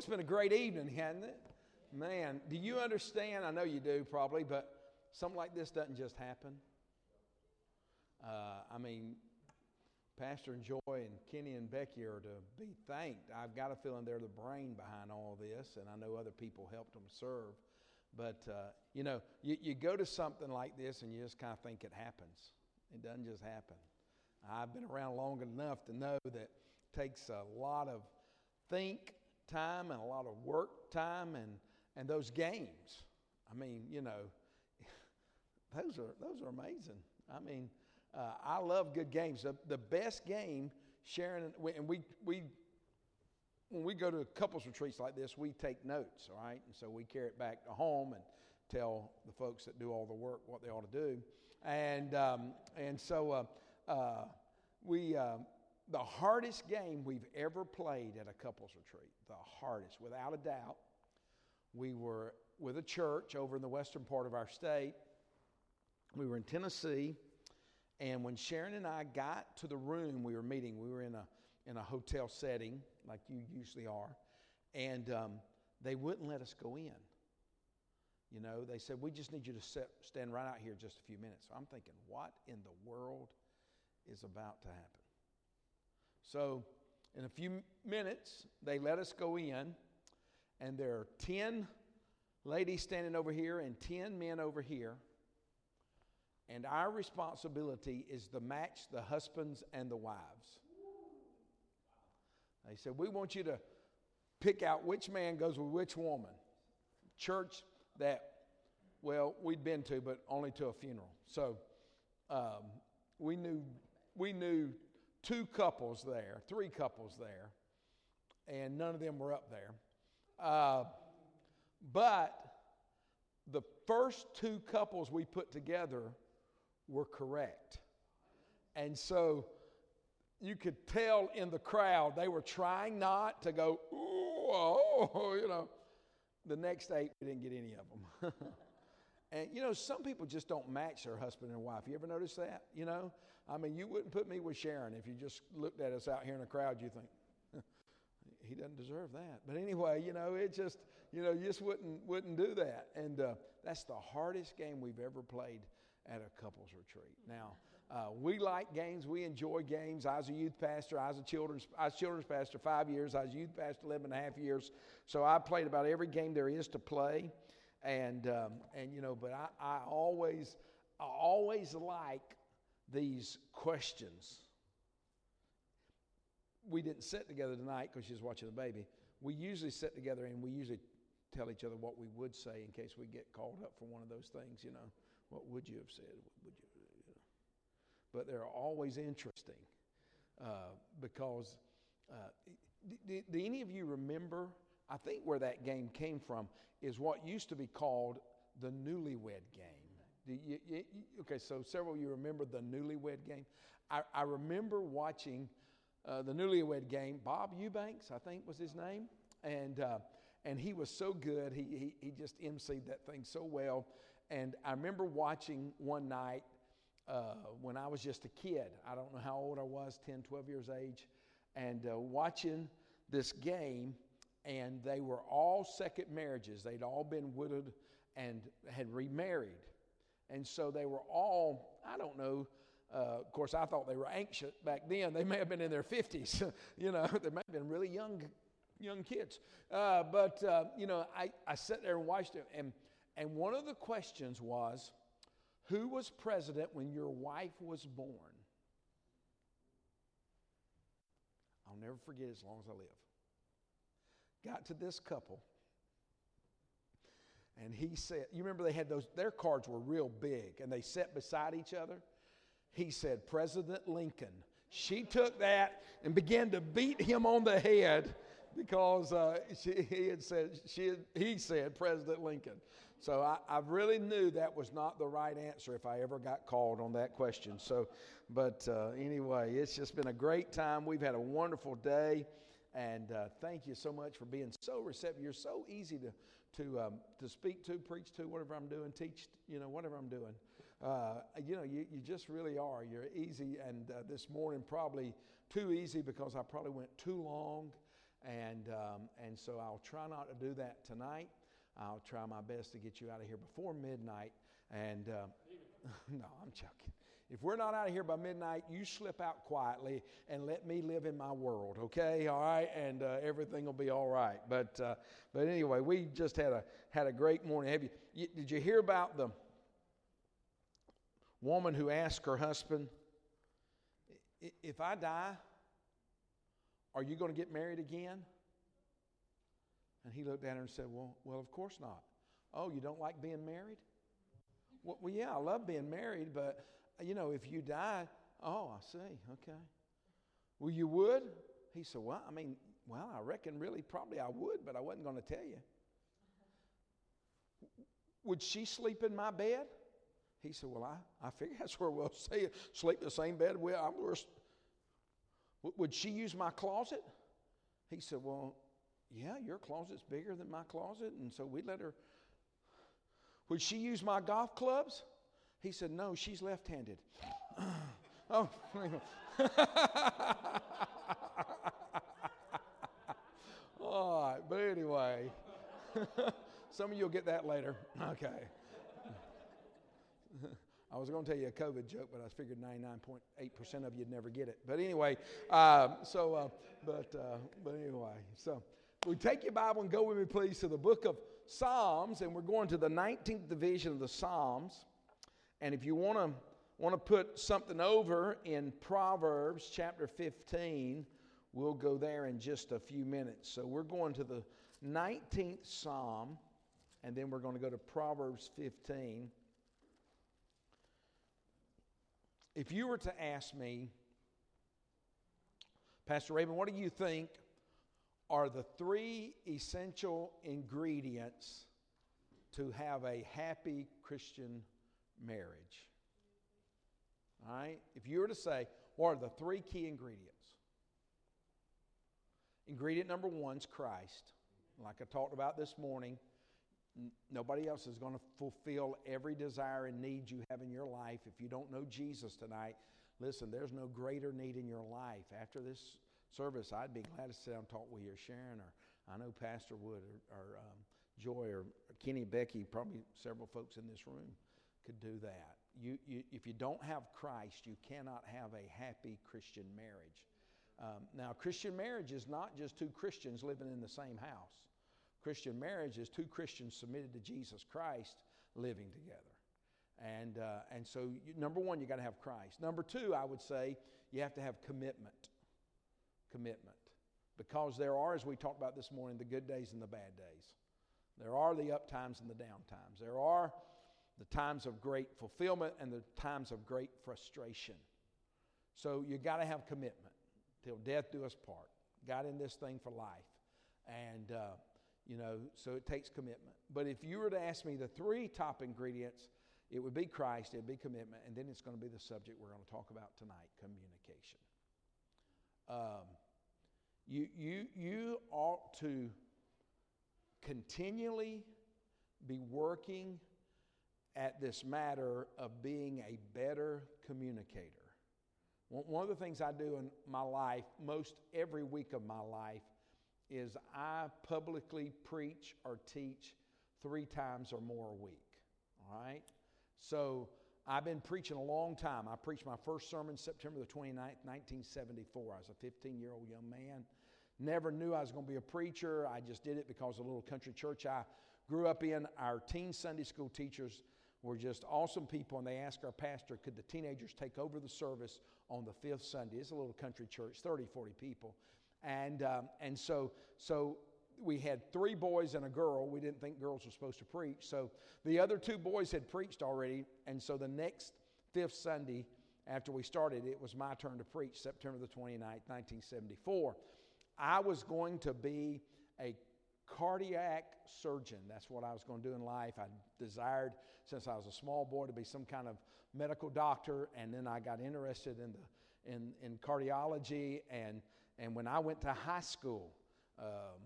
it's been a great evening, hasn't it? Man, do you understand? I know you do probably, but something like this doesn't just happen. Uh, I mean, Pastor and Joy and Kenny and Becky are to be thanked. I've got a feeling they're the brain behind all this, and I know other people helped them serve. But, uh, you know, you, you go to something like this and you just kind of think it happens. It doesn't just happen. I've been around long enough to know that it takes a lot of think time and a lot of work time and, and those games. I mean, you know, those are, those are amazing. I mean, uh, I love good games. The, the best game, Sharon, and we, we, when we go to couples retreats like this, we take notes, all right? And so we carry it back to home and tell the folks that do all the work what they ought to do. And, um, and so uh, uh, we, uh, the hardest game we've ever played at a couples retreat, the hardest, without a doubt, we were with a church over in the western part of our state. We were in Tennessee and when Sharon and I got to the room we were meeting, we were in a, in a hotel setting like you usually are, and um, they wouldn't let us go in. You know, they said, We just need you to set, stand right out here just a few minutes. So I'm thinking, What in the world is about to happen? So, in a few minutes, they let us go in, and there are 10 ladies standing over here and 10 men over here. And our responsibility is to match the husbands and the wives. They said, We want you to pick out which man goes with which woman. Church that, well, we'd been to, but only to a funeral. So um, we, knew, we knew two couples there, three couples there, and none of them were up there. Uh, but the first two couples we put together were correct. And so you could tell in the crowd they were trying not to go, ooh, oh, you know. The next eight, we didn't get any of them. and you know, some people just don't match their husband and wife. You ever notice that? You know, I mean, you wouldn't put me with Sharon if you just looked at us out here in the crowd. You think he doesn't deserve that. But anyway, you know, it just you know, you just wouldn't wouldn't do that. And uh, that's the hardest game we've ever played at a couples retreat. Now, uh, we like games. We enjoy games. I was a youth pastor. I was a children's, I was children's pastor five years. I was a youth pastor 11 and a half years. So I played about every game there is to play. And, um, and you know, but I, I always, I always like these questions. We didn't sit together tonight because she was watching the baby. We usually sit together and we usually tell each other what we would say in case we get called up for one of those things, you know. What would you have said? What would you, you know? But they're always interesting uh, because uh, do, do any of you remember? I think where that game came from is what used to be called the newlywed game. You, you, okay, so several of you remember the newlywed game. I, I remember watching uh, the newlywed game. Bob Eubanks, I think, was his name, and uh, and he was so good. He, he he just emceed that thing so well. And I remember watching one night uh, when I was just a kid. I don't know how old I was 10, 12 years age. And uh, watching this game, and they were all second marriages. They'd all been widowed and had remarried. And so they were all, I don't know, uh, of course, I thought they were anxious back then. They may have been in their 50s. you know, they may have been really young young kids. Uh, but, uh, you know, I, I sat there and watched it, and and one of the questions was Who was president when your wife was born? I'll never forget as long as I live. Got to this couple, and he said, You remember they had those, their cards were real big, and they sat beside each other. He said, President Lincoln. She took that and began to beat him on the head because uh, she, he had said, she had, he said President Lincoln. So I, I, really knew that was not the right answer if I ever got called on that question. So, but uh, anyway, it's just been a great time. We've had a wonderful day, and uh, thank you so much for being so receptive. You're so easy to to um, to speak to, preach to, whatever I'm doing, teach, you know, whatever I'm doing. Uh, you know, you, you just really are. You're easy, and uh, this morning probably too easy because I probably went too long And, um, and so I'll try not to do that tonight. I'll try my best to get you out of here before midnight. And uh, no, I'm joking. If we're not out of here by midnight, you slip out quietly and let me live in my world, okay? All right, and uh, everything will be all right. But uh, but anyway, we just had a had a great morning. Have you, you did you hear about the woman who asked her husband, "If I die, are you going to get married again?" And he looked at her and said, "Well, well, of course not. Oh, you don't like being married?" Well, well yeah, I love being married, but you know, if you die, oh, I see, okay. Well, you would? He said, well, I mean, well, I reckon really probably I would, but I wasn't going to tell you. Would she sleep in my bed? He said, Well, I, I figure that's where we'll see sleep the same bed. We, I'm, would she use my closet? He said, Well, yeah, your closet's bigger than my closet. And so we let her. Would she use my golf clubs? He said, No, she's left handed. oh, all right, but anyway, some of you will get that later. Okay. I was going to tell you a COVID joke, but I figured 99.8% of you'd never get it. But anyway, uh, so, uh, but, uh, but anyway, so we take your Bible and go with me, please, to the book of Psalms, and we're going to the 19th division of the Psalms. And if you want to want to put something over in Proverbs chapter 15, we'll go there in just a few minutes. So we're going to the 19th Psalm, and then we're going to go to Proverbs 15. If you were to ask me, Pastor Raven, what do you think are the three essential ingredients to have a happy Christian marriage. All right? If you were to say, what are the three key ingredients? Ingredient number one is Christ. Like I talked about this morning, n- nobody else is going to fulfill every desire and need you have in your life. If you don't know Jesus tonight, listen, there's no greater need in your life. After this service, I'd be glad to sit down and talk with you or Sharon, or I know Pastor Wood, or, or um, Joy, or Kenny, Becky, probably several folks in this room could do that. You, you, if you don't have Christ, you cannot have a happy Christian marriage. Um, now, Christian marriage is not just two Christians living in the same house. Christian marriage is two Christians submitted to Jesus Christ living together. And, uh, and so, you, number one, you got to have Christ. Number two, I would say, you have to have commitment. Commitment. Because there are, as we talked about this morning, the good days and the bad days. There are the up times and the down times. There are the times of great fulfillment and the times of great frustration. So you got to have commitment till death do us part. Got in this thing for life. And, uh, you know, so it takes commitment. But if you were to ask me the three top ingredients, it would be Christ, it would be commitment, and then it's going to be the subject we're going to talk about tonight communication. Um, you, you, you ought to continually be working at this matter of being a better communicator. One of the things I do in my life, most every week of my life, is I publicly preach or teach three times or more a week. All right? So I've been preaching a long time. I preached my first sermon September the 29th, 1974. I was a 15 year old young man. Never knew I was going to be a preacher. I just did it because a little country church I grew up in, our teen Sunday school teachers were just awesome people, and they asked our pastor, could the teenagers take over the service on the fifth Sunday? It's a little country church, 30, 40 people. And, um, and so, so we had three boys and a girl. We didn't think girls were supposed to preach. So the other two boys had preached already. And so the next fifth Sunday after we started, it was my turn to preach, September the 29th, 1974. I was going to be a cardiac surgeon. That's what I was going to do in life. I desired, since I was a small boy, to be some kind of medical doctor, and then I got interested in, the, in, in cardiology. And, and when I went to high school, um,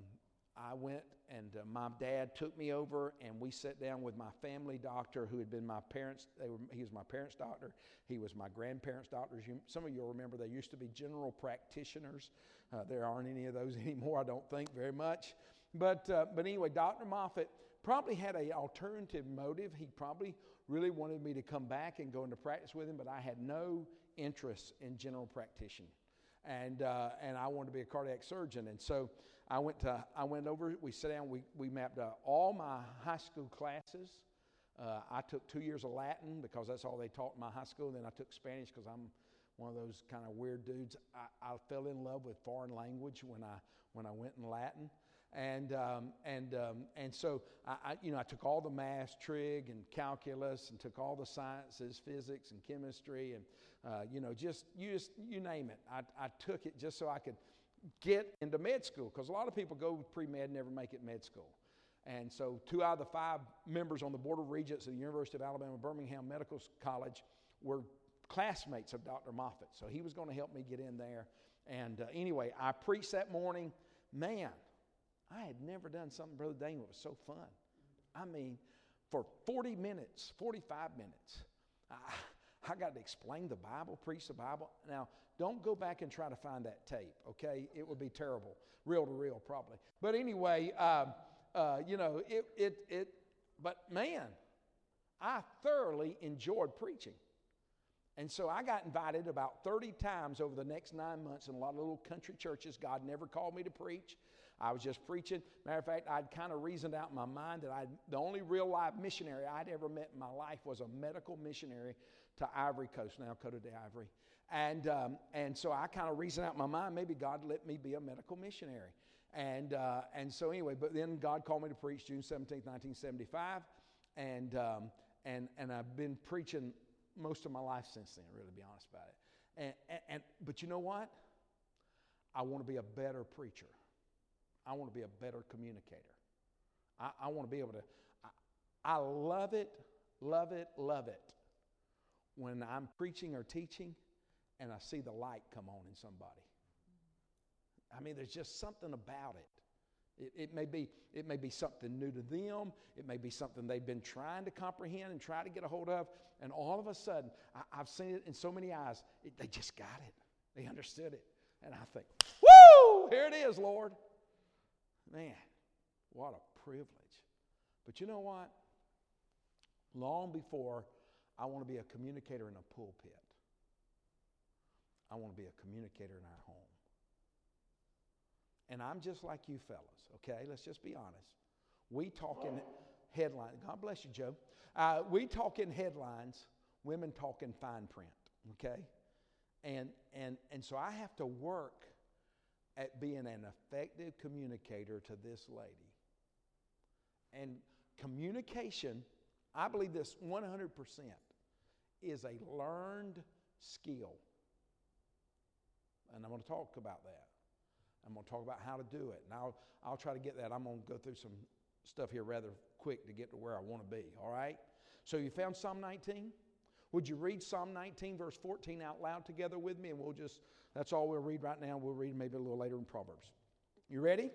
I went and uh, my dad took me over and we sat down with my family doctor who had been my parents. They were, he was my parents' doctor. He was my grandparents' doctor. Some of you remember they used to be general practitioners. Uh, there aren't any of those anymore, I don't think, very much. But, uh, but anyway, Dr. Moffat probably had an alternative motive. He probably really wanted me to come back and go into practice with him, but I had no interest in general practitioner. And, uh, and I wanted to be a cardiac surgeon. And so I went, to, I went over, we sat down, we, we mapped out all my high school classes. Uh, I took two years of Latin because that's all they taught in my high school. Then I took Spanish because I'm one of those kind of weird dudes. I, I, fell in love with foreign language when I, when I went in Latin. And, um, and, um, and so, I, I, you know, I took all the math, trig, and calculus, and took all the sciences, physics, and chemistry, and, uh, you know, just you, just, you name it. I, I took it just so I could get into med school, because a lot of people go pre med and never make it med school. And so, two out of the five members on the Board of Regents of the University of Alabama Birmingham Medical College were classmates of Dr. Moffat. So, he was going to help me get in there. And uh, anyway, I preached that morning. Man, I had never done something, Brother Daniel, was so fun. I mean, for 40 minutes, 45 minutes, I, I got to explain the Bible, preach the Bible. Now, don't go back and try to find that tape, okay? It would be terrible, reel to reel, probably. But anyway, uh, uh, you know, it, it, it, but man, I thoroughly enjoyed preaching. And so I got invited about 30 times over the next nine months in a lot of little country churches. God never called me to preach. I was just preaching. Matter of fact, I'd kind of reasoned out in my mind that i the only real live missionary I'd ever met in my life was a medical missionary to Ivory Coast, now Cote d'Ivoire. And, um, and so I kind of reasoned out in my mind, maybe God let me be a medical missionary. And, uh, and so anyway, but then God called me to preach June 17, 1975. And, um, and, and I've been preaching most of my life since then, really, to be honest about it. And, and, and, but you know what? I want to be a better preacher. I want to be a better communicator. I, I want to be able to, I, I love it, love it, love it when I'm preaching or teaching and I see the light come on in somebody. I mean, there's just something about it. It, it, may be, it may be something new to them. It may be something they've been trying to comprehend and try to get a hold of. And all of a sudden, I, have seen it in so many eyes, it, they just got it. They understood it. And I think, woo, here it is, Lord. Man, what a privilege. But you know what? Long before I want to be a communicator in a pulpit, I want to be a communicator in our home. And I'm just like you fellas, okay? Let's just be honest. We talk in headlines. God bless you, Joe. Uh, we talk in headlines, women talk in fine print, okay? And, and, and so I have to work at being an effective communicator to this lady. And communication, I believe this 100%, is a learned skill. And I'm going to talk about that. I'm going to talk about how to do it. And I'll, I'll try to get that. I'm going to go through some stuff here rather quick to get to where I want to be. All right? So you found Psalm 19? Would you read Psalm 19, verse 14 out loud together with me? And we'll just that's all we'll read right now. We'll read maybe a little later in Proverbs. You ready?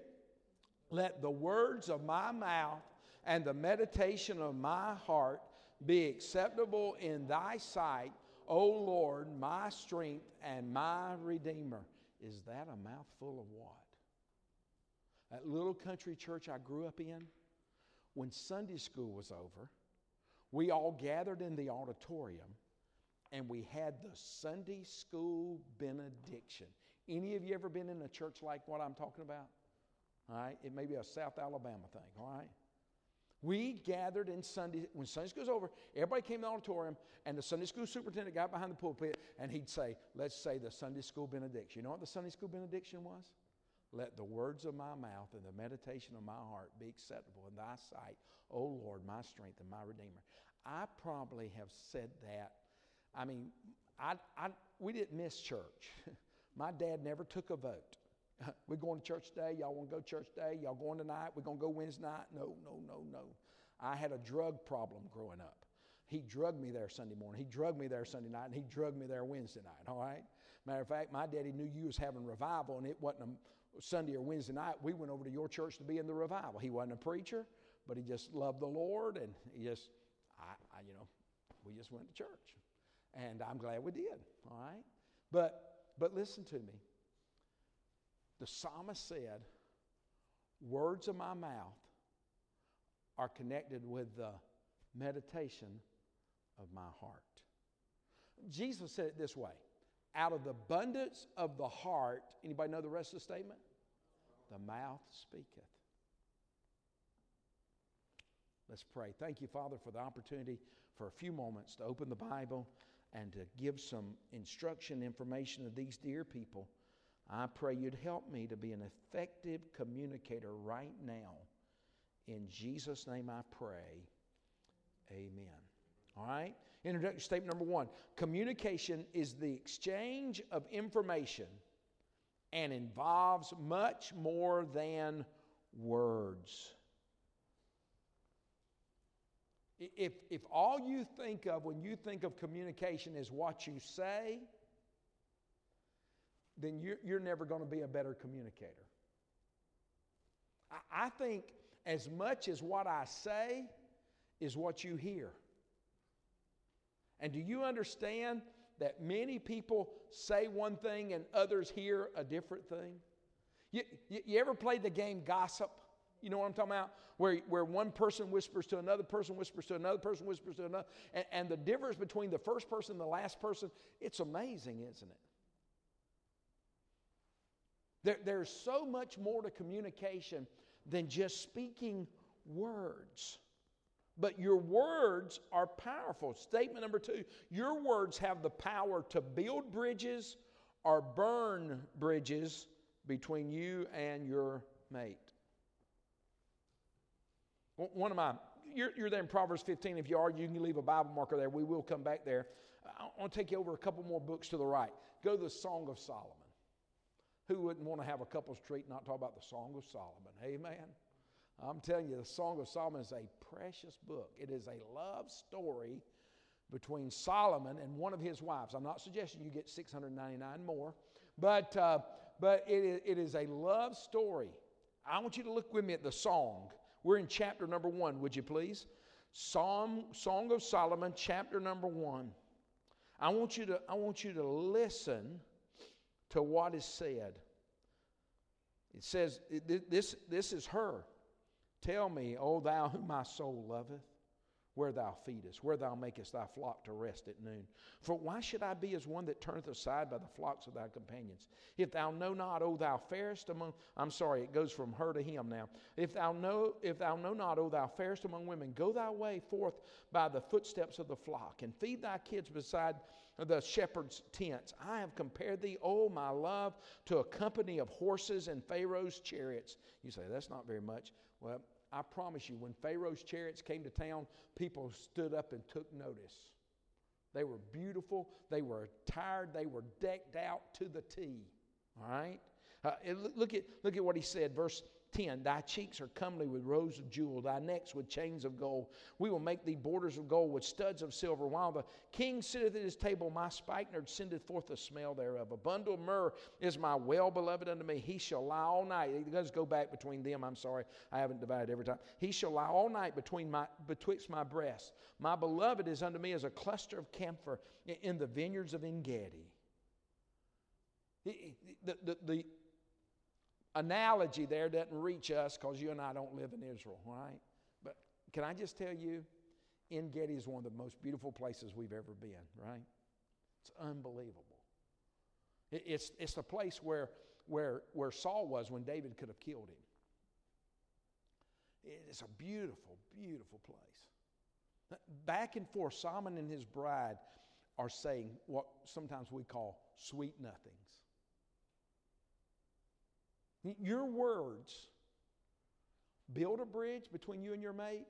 Let the words of my mouth and the meditation of my heart be acceptable in thy sight, O Lord, my strength and my redeemer. Is that a mouthful of what? That little country church I grew up in, when Sunday school was over, we all gathered in the auditorium and we had the Sunday school benediction. Any of you ever been in a church like what I'm talking about? All right, it may be a South Alabama thing, all right? We gathered in Sunday, when Sunday school's over, everybody came to the auditorium, and the Sunday school superintendent got behind the pulpit, and he'd say, Let's say the Sunday school benediction. You know what the Sunday school benediction was? Let the words of my mouth and the meditation of my heart be acceptable in thy sight, O Lord, my strength and my redeemer. I probably have said that I mean, I, I, we didn't miss church. My dad never took a vote. We're going to church today. Y'all want to go church today? Y'all going tonight? We're going to go Wednesday night? No, no, no, no. I had a drug problem growing up. He drugged me there Sunday morning. He drugged me there Sunday night, and he drugged me there Wednesday night. All right. Matter of fact, my daddy knew you was having revival, and it wasn't a Sunday or Wednesday night, we went over to your church to be in the revival. He wasn't a preacher, but he just loved the Lord, and he just, I, I you know, we just went to church, and I'm glad we did. All right, but but listen to me. The psalmist said, "Words of my mouth are connected with the meditation of my heart." Jesus said it this way out of the abundance of the heart anybody know the rest of the statement the mouth speaketh let's pray thank you father for the opportunity for a few moments to open the bible and to give some instruction information to these dear people i pray you'd help me to be an effective communicator right now. In jesus name i pray. Amen. All right? Introduction statement number one. Communication is the exchange of information and involves much more than words. If, if all you think of when you think of communication is what you say, then you're, you're never going to be a better communicator. I, I think as much as what I say is what you hear. And do you understand that many people say one thing and others hear a different thing? You, you, you, ever played the game gossip? You know what I'm talking about? Where, where one person whispers to another person, whispers to another person, whispers to another. And, and the difference between the first person and the last person, it's amazing, isn't it? There, there's so much more to communication than just speaking words. But your words are powerful. Statement number two your words have the power to build bridges or burn bridges between you and your mate. One of my, you're, you're there in Proverbs 15. If you are, you can leave a Bible marker there. We will come back there. I want to take you over a couple more books to the right. Go to the Song of Solomon. Who wouldn't want to have a couple's treat and not talk about the Song of Solomon? Amen. I'm telling you, the Song of Solomon is a precious book. It is a love story between Solomon and one of his wives. I'm not suggesting you get 699 more, but, uh, but it, it is a love story. I want you to look with me at the song. We're in chapter number one, would you please? Psalm, Song of Solomon, chapter number one. I want you to, I want you to listen to what is said. It says, this, this is her. Tell me, O thou whom my soul loveth, where thou feedest, where thou makest thy flock to rest at noon. For why should I be as one that turneth aside by the flocks of thy companions? If thou know not, O thou fairest among I'm sorry, it goes from her to him now. If thou know if thou know not, O thou fairest among women, go thy way forth by the footsteps of the flock, and feed thy kids beside the shepherd's tents. I have compared thee, O my love, to a company of horses and Pharaoh's chariots. You say, that's not very much. Well, I promise you, when Pharaoh's chariots came to town, people stood up and took notice. They were beautiful, they were attired, they were decked out to the T. All right? Uh, look, at, look at what he said, verse 10 Thy cheeks are comely with rows of jewel, thy necks with chains of gold. We will make thee borders of gold with studs of silver. While the king sitteth at his table, my spikenard sendeth forth the smell thereof. A bundle of myrrh is my well beloved unto me. He shall lie all night. It does go back between them. I'm sorry, I haven't divided every time. He shall lie all night between my, betwixt my breasts. My beloved is unto me as a cluster of camphor in the vineyards of Engedi. The, the, the, analogy there doesn't reach us because you and I don't live in Israel, right? But can I just tell you, Engedi is one of the most beautiful places we've ever been, right? It's unbelievable. it's, it's the place where, where, where Saul was when David could have killed him. It's a beautiful, beautiful place. Back and forth, Solomon and his bride are saying what sometimes we call sweet nothings. Your words build a bridge between you and your mate,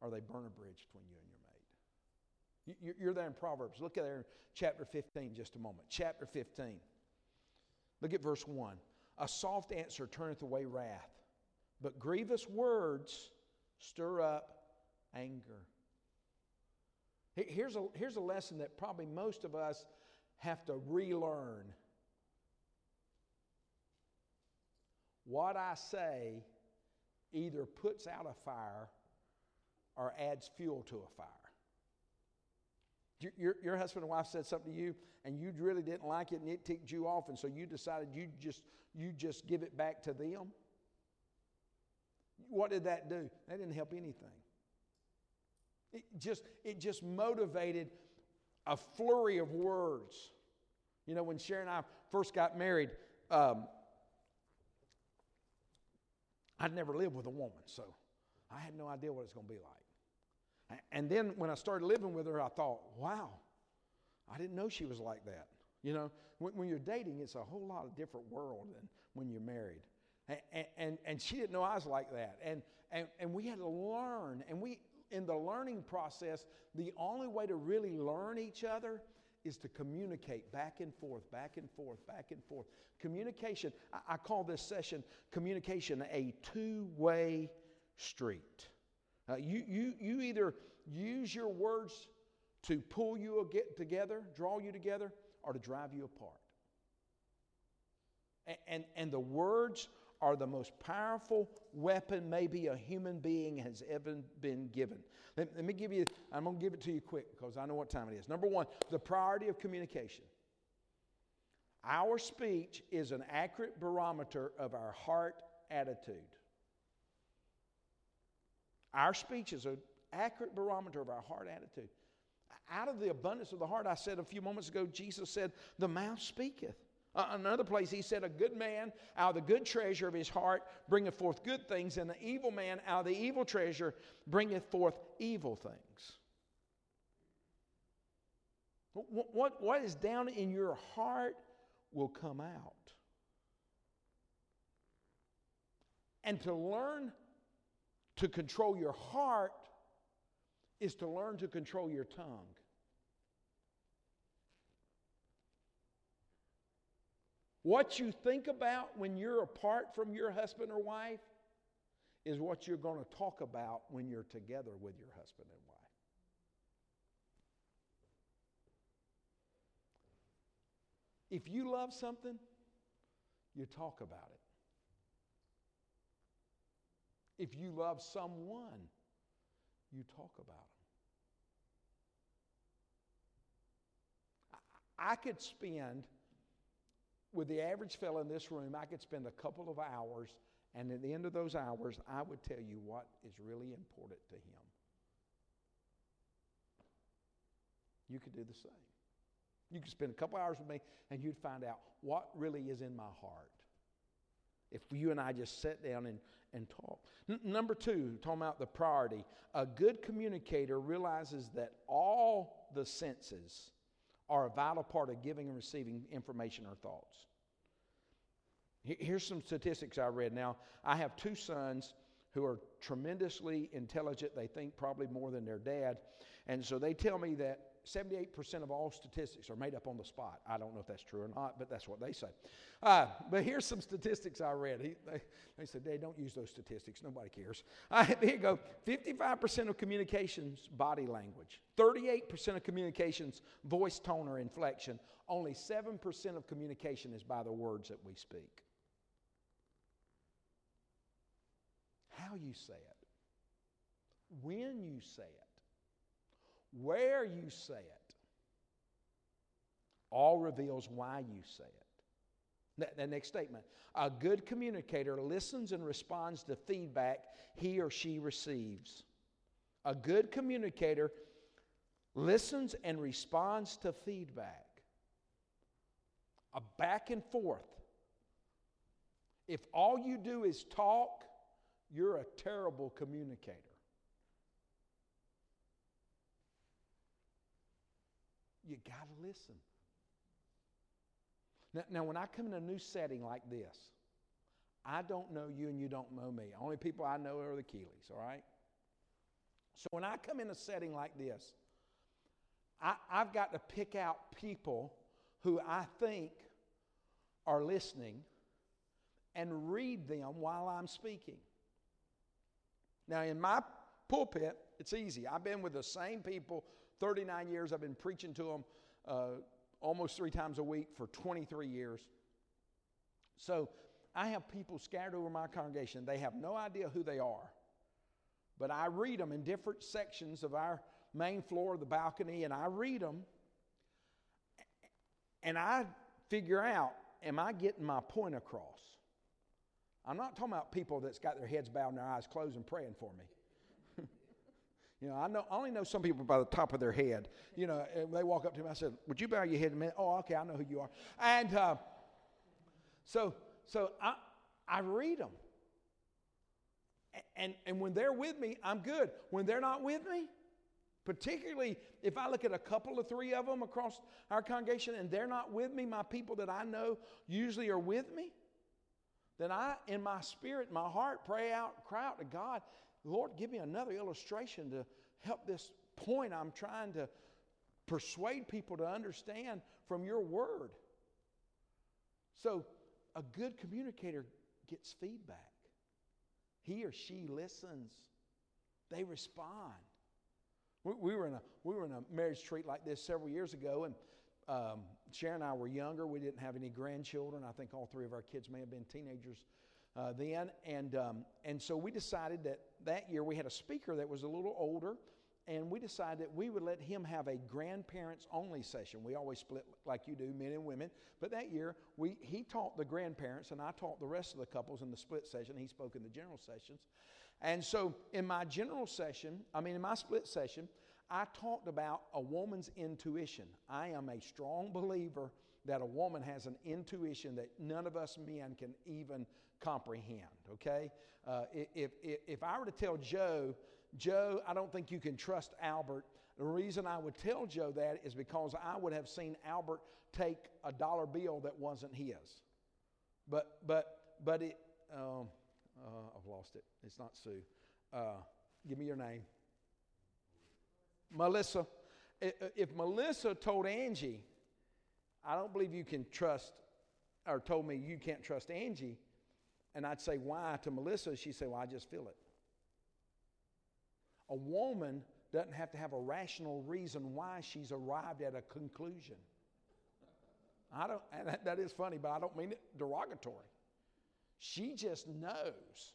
or they burn a bridge between you and your mate. You're there in Proverbs. Look at there in chapter 15 just a moment. Chapter 15. Look at verse 1. A soft answer turneth away wrath, but grievous words stir up anger. Here's a, here's a lesson that probably most of us have to relearn what I say either puts out a fire or adds fuel to a fire. Your, your husband and wife said something to you and you really didn't like it and it ticked you off and so you decided you just you just give it back to them? What did that do? That didn't help anything. It just it just motivated a flurry of words. You know when sharon and i first got married um, i'd never lived with a woman so i had no idea what it's going to be like and then when I started living with her, I thought, wow, I didn't know she was like that. You know, when, when you're dating, it's a whole lot of different world than when you're married. And, and, and she didn't know I was like that. And, and, and we had to learn. And we, in the learning process, the only way to really learn each other is to communicate back and forth, back and forth, back and forth. Communication, I, I call this session communication a two way street. Uh, you, you, you either use your words to pull you get together, draw you together, or to drive you apart. And, and, and the words are the most powerful weapon maybe a human being has ever been given. Let, let me give you, I'm going to give it to you quick because I know what time it is. Number one, the priority of communication. Our speech is an accurate barometer of our heart attitude. Our speech is an accurate barometer of our heart attitude. Out of the abundance of the heart, I said a few moments ago, Jesus said, The mouth speaketh. Uh, another place, he said, A good man out of the good treasure of his heart bringeth forth good things, and the evil man out of the evil treasure bringeth forth evil things. What, what, what is down in your heart will come out. And to learn to control your heart is to learn to control your tongue. What you think about when you're apart from your husband or wife is what you're going to talk about when you're together with your husband and wife. If you love something, you talk about it. If you love someone, you talk about them. I could spend, with the average fellow in this room, I could spend a couple of hours, and at the end of those hours, I would tell you what is really important to him. You could do the same. You could spend a couple hours with me, and you'd find out what really is in my heart. If you and I just sat down and, and talk. N- number two, talking about the priority, a good communicator realizes that all the senses are a vital part of giving and receiving information or thoughts. Here's some statistics I read. Now, I have two sons who are tremendously intelligent. They think probably more than their dad. And so they tell me that 78% of all statistics are made up on the spot. I don't know if that's true or not, but that's what they say. Uh, but here's some statistics I read. He, they, they, said, Dad, don't use those statistics. Nobody cares. Uh, here you go 55% of communications, body language. 38% of communications, voice tone or inflection. Only 7% of communication is by the words that we speak. How you say it, when you say it where you say it, all reveals why you say it. The next statement a good communicator listens and responds to feedback he or she receives. A good communicator listens and responds to feedback. A back and forth. If all you do is talk, you're a terrible communicator. You got to listen. Now, now, when I come in a new setting like this, I don't know you and you don't know me. Only people I know are the Keeleys, all right? So when I come in a setting like this, I, I've got to pick out people who I think are listening and read them while I'm speaking. Now, in my pulpit, it's easy. I've been with the same people 39 years. I've been preaching to them uh, almost three times a week for 23 years. So I have people scattered over my congregation. They have no idea who they are. But I read them in different sections of our main floor, the balcony, and I read them. And I figure out, am I getting my point across? I'm not talking about people that's got their heads bowed and their eyes closed and praying for me. You know, I know I only know some people by the top of their head. You know, and they walk up to me. I said, "Would you bow your head a minute?" Oh, okay, I know who you are. And uh, so, so I I read them, and and when they're with me, I'm good. When they're not with me, particularly if I look at a couple of three of them across our congregation, and they're not with me, my people that I know usually are with me then I, in my spirit, my heart, pray out, cry out to God, Lord, give me another illustration to help this point I'm trying to persuade people to understand from your word. So, a good communicator gets feedback. He or she listens, they respond. We, we, were in a, we were in a marriage treat like this several years ago, and um, Sharon and I were younger. We didn't have any grandchildren. I think all three of our kids may have been teenagers uh, then. And, um, and so we decided that that year we had a speaker that was a little older, and we decided that we would let him have a grandparents only session. We always split like you do, men and women. But that year, we, he taught the grandparents, and I taught the rest of the couples in the split session. He spoke in the general sessions. And so in my general session, I mean, in my split session, I talked about a woman's intuition. I am a strong believer that a woman has an intuition that none of us men can even comprehend, okay? Uh, if, if, if I were to tell Joe, Joe, I don't think you can trust Albert, the reason I would tell Joe that is because I would have seen Albert take a dollar bill that wasn't his. But, but, but it, um, uh, I've lost it. It's not Sue. Uh, give me your name. Melissa, if Melissa told Angie, I don't believe you can trust, or told me you can't trust Angie, and I'd say, why to Melissa, she'd say, well, I just feel it. A woman doesn't have to have a rational reason why she's arrived at a conclusion. I don't, and that, that is funny, but I don't mean it derogatory. She just knows.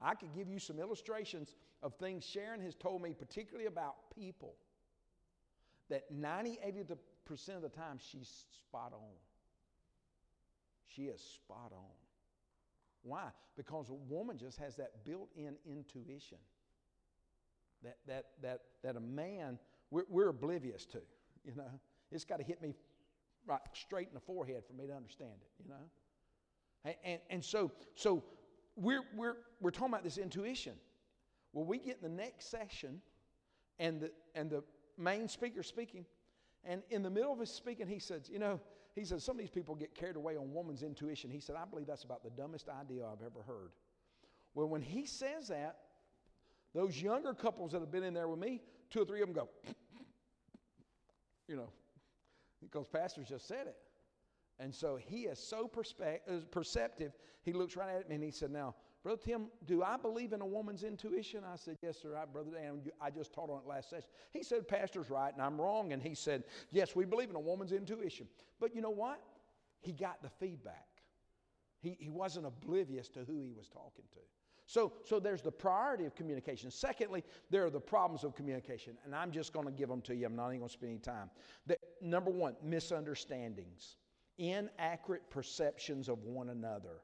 I could give you some illustrations of things Sharon has told me, particularly about people, that 90, 80% of the time she's spot on. She is spot on. Why? Because a woman just has that built in intuition that, that, that, that a man, we're, we're oblivious to, you know. It's got to hit me right straight in the forehead for me to understand it, you know. And, and, and so, so we're, we're, we're talking about this intuition. Well, we get in the next session, and the, and the main speaker speaking, and in the middle of his speaking, he says, You know, he says, Some of these people get carried away on woman's intuition. He said, I believe that's about the dumbest idea I've ever heard. Well, when he says that, those younger couples that have been in there with me, two or three of them go, you know, because pastors just said it. And so he is so perspe- uh, perceptive, he looks right at me and he said, Now, Brother Tim, do I believe in a woman's intuition? I said, Yes, sir. I, Brother Dan, I just taught on it last session. He said, Pastor's right and I'm wrong. And he said, Yes, we believe in a woman's intuition. But you know what? He got the feedback. He, he wasn't oblivious to who he was talking to. So, so there's the priority of communication. Secondly, there are the problems of communication, and I'm just going to give them to you. I'm not even going to spend any time. The, number one, misunderstandings, inaccurate perceptions of one another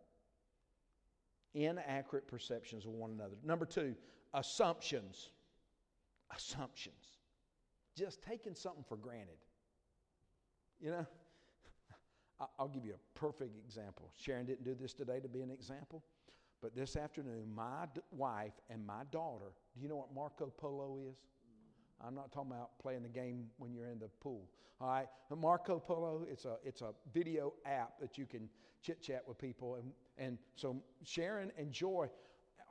inaccurate perceptions of one another. Number two, assumptions. Assumptions. Just taking something for granted. You know, I'll give you a perfect example. Sharon didn't do this today to be an example, but this afternoon, my d- wife and my daughter, do you know what Marco Polo is? I'm not talking about playing the game when you're in the pool. All right, Marco Polo, it's a, it's a video app that you can chit chat with people. And, and so Sharon and Joy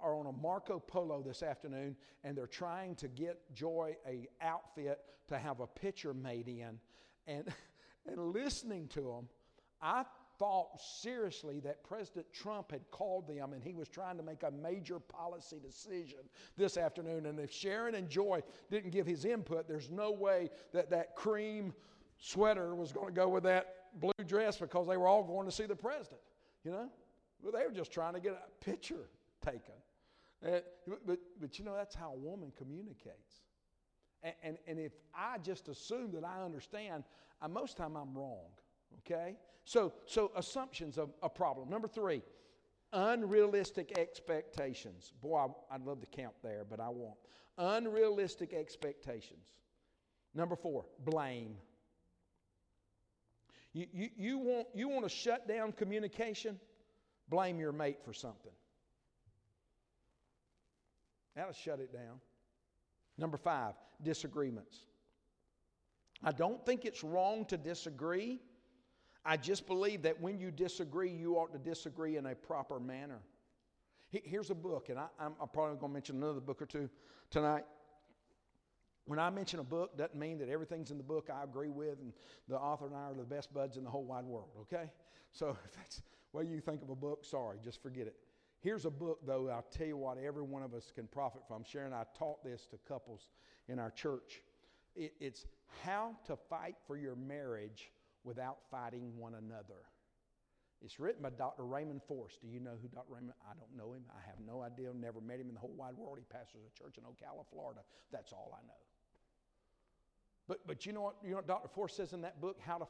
are on a Marco Polo this afternoon, and they're trying to get Joy a outfit to have a picture made in. And, and listening to them, I thought seriously that President Trump had called them and he was trying to make a major policy decision this afternoon. And if Sharon and Joy didn't give his input, there's no way that that cream sweater was going to go with that blue dress because they were all going to see the president. You know? Well, they were just trying to get a picture taken. But, but you know, that's how a woman communicates. And, and, and if I just assume that I understand, I, most time I'm wrong. Okay? So, so assumptions of a problem. Number three, unrealistic expectations. Boy, I, I'd love to count there, but I won't. Unrealistic expectations. Number four, blame. You, you, you, want, you want to shut down communication? Blame your mate for something. That'll shut it down. Number five, disagreements. I don't think it's wrong to disagree. I just believe that when you disagree, you ought to disagree in a proper manner. Here's a book, and I, am probably going to mention another book or two tonight. When I mention a book, doesn't mean that everything's in the book I agree with, and the author and I are the best buds in the whole wide world, okay? So that's what you think of a book, sorry, just forget it. Here's a book, though, I'll tell you what every one of us can profit from. Sharon, I taught this to couples in our church. It, it's How to Fight for Your Marriage Without Fighting One Another. It's written by Dr. Raymond Forrest. Do you know who Dr. Raymond? I don't know him. I have no idea. Never met him in the whole wide world. He pastors a church in Ocala, Florida. That's all I know. But, but you know what? You know what Dr. Forrest says in that book, How to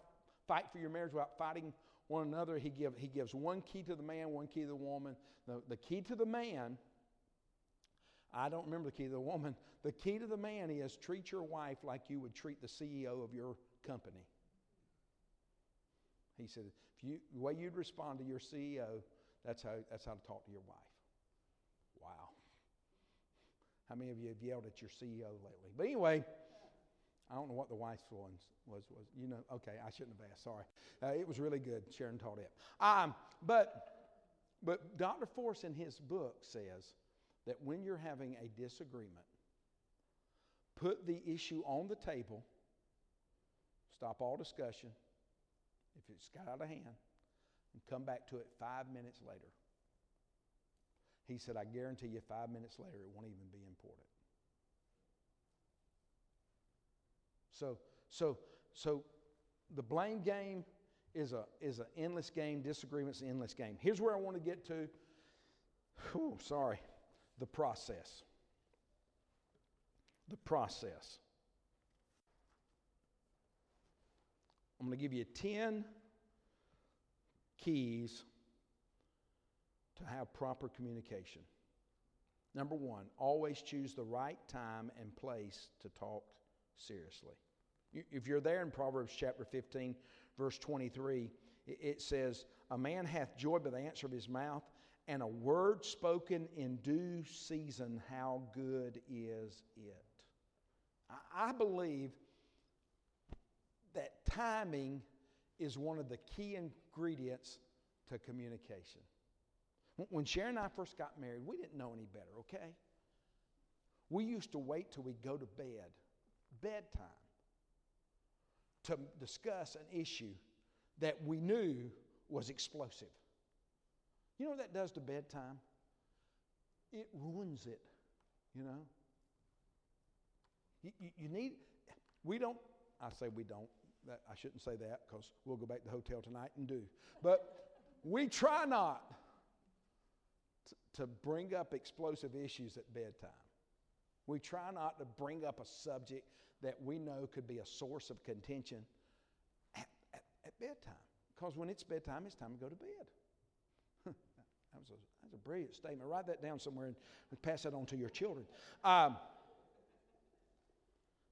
Fight for Your Marriage Without Fighting One Another? He, give, he gives one key to the man, one key to the woman. The, the key to the man, I don't remember the key to the woman. The key to the man is treat your wife like you would treat the CEO of your company. He said, if you, the way you'd respond to your CEO, that's how, that's how to talk to your wife. Wow. How many of you have yelled at your CEO lately? But anyway, I don't know what the wife's one was. Was you know? Okay, I shouldn't have asked. Sorry. Uh, it was really good. Sharon taught it. Um, but but Dr. Force in his book says that when you're having a disagreement, put the issue on the table. Stop all discussion if it's got out of hand, and come back to it five minutes later. He said, I guarantee you, five minutes later, it won't even be important. So, so, so the blame game is a is an endless game. Disagreements, an endless game. Here's where I want to get to. Oh, sorry, the process. The process. I'm going to give you 10 keys to have proper communication. Number one, always choose the right time and place to talk seriously. If you're there in Proverbs chapter 15, verse 23, it says, A man hath joy by the answer of his mouth, and a word spoken in due season, how good is it? I believe that timing is one of the key ingredients to communication. When Sharon and I first got married, we didn't know any better, okay? We used to wait till we go to bed, bedtime, to discuss an issue that we knew was explosive. You know what that does to bedtime? It ruins it, you know? You, you, you need, we don't, I say we don't, that, I shouldn't say that because we'll go back to the hotel tonight and do. But we try not to, to bring up explosive issues at bedtime. We try not to bring up a subject that we know could be a source of contention at, at, at bedtime. Because when it's bedtime, it's time to go to bed. that, was a, that was a brilliant statement. Write that down somewhere and, pass that on to your children. Um,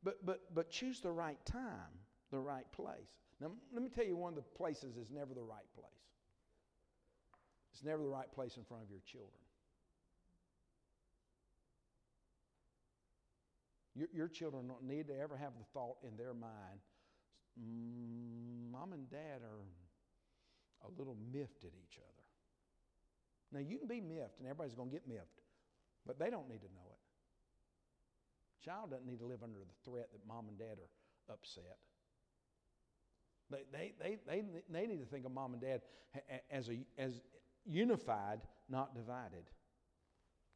but, but, but choose the right time the right place. Now, let me tell you one of the places is never the right place. It's never the right place in front of your children. Your, your children don't need to ever have the thought in their mind, mm, mom and dad are a little miffed at each other. Now, you can be miffed, and everybody's going to get miffed, but they don't need to know it. Child doesn't need to live under the threat that mom and dad are upset. They, they, they, they, they need to think of mom and dad as, a, as unified, not divided.